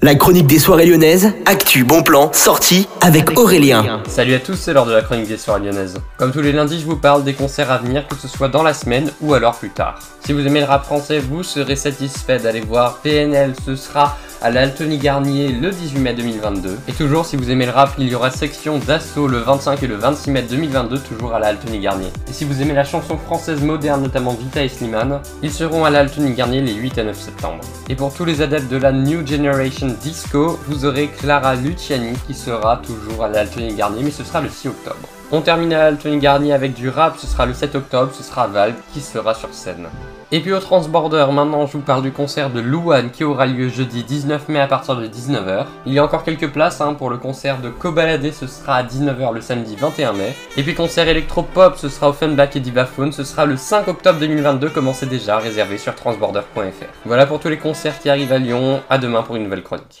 La chronique des soirées lyonnaises, actu, bon plan, sortie avec Aurélien. Salut à tous, c'est l'heure de la chronique des soirées lyonnaises. Comme tous les lundis, je vous parle des concerts à venir, que ce soit dans la semaine ou alors plus tard. Si vous aimez le rap français, vous serez satisfait d'aller voir PNL, ce sera à l'Altony Garnier le 18 mai 2022. Et toujours, si vous aimez le rap, il y aura section d'assaut le 25 et le 26 mai 2022, toujours à l'Altony Garnier. Et si vous aimez la chanson française moderne, notamment Vita et Slimane, ils seront à l'Altony Garnier les 8 et 9 septembre. Et pour tous les adeptes de la New Generation Disco, vous aurez Clara Luciani qui sera toujours à l'Altony Garnier, mais ce sera le 6 octobre. On termine à l'Altony Garnier avec du rap, ce sera le 7 octobre, ce sera Valve qui sera sur scène. Et puis au Transborder, maintenant je vous parle du concert de Louane qui aura lieu jeudi 19 mai à partir de 19h. Il y a encore quelques places hein, pour le concert de Cobaladé, ce sera à 19h le samedi 21 mai. Et puis concert électropop, ce sera au et Divaphone, ce sera le 5 octobre 2022, commencez déjà, réservé sur transborder.fr. Voilà pour tous les concerts qui arrivent à Lyon, à demain pour une nouvelle chronique.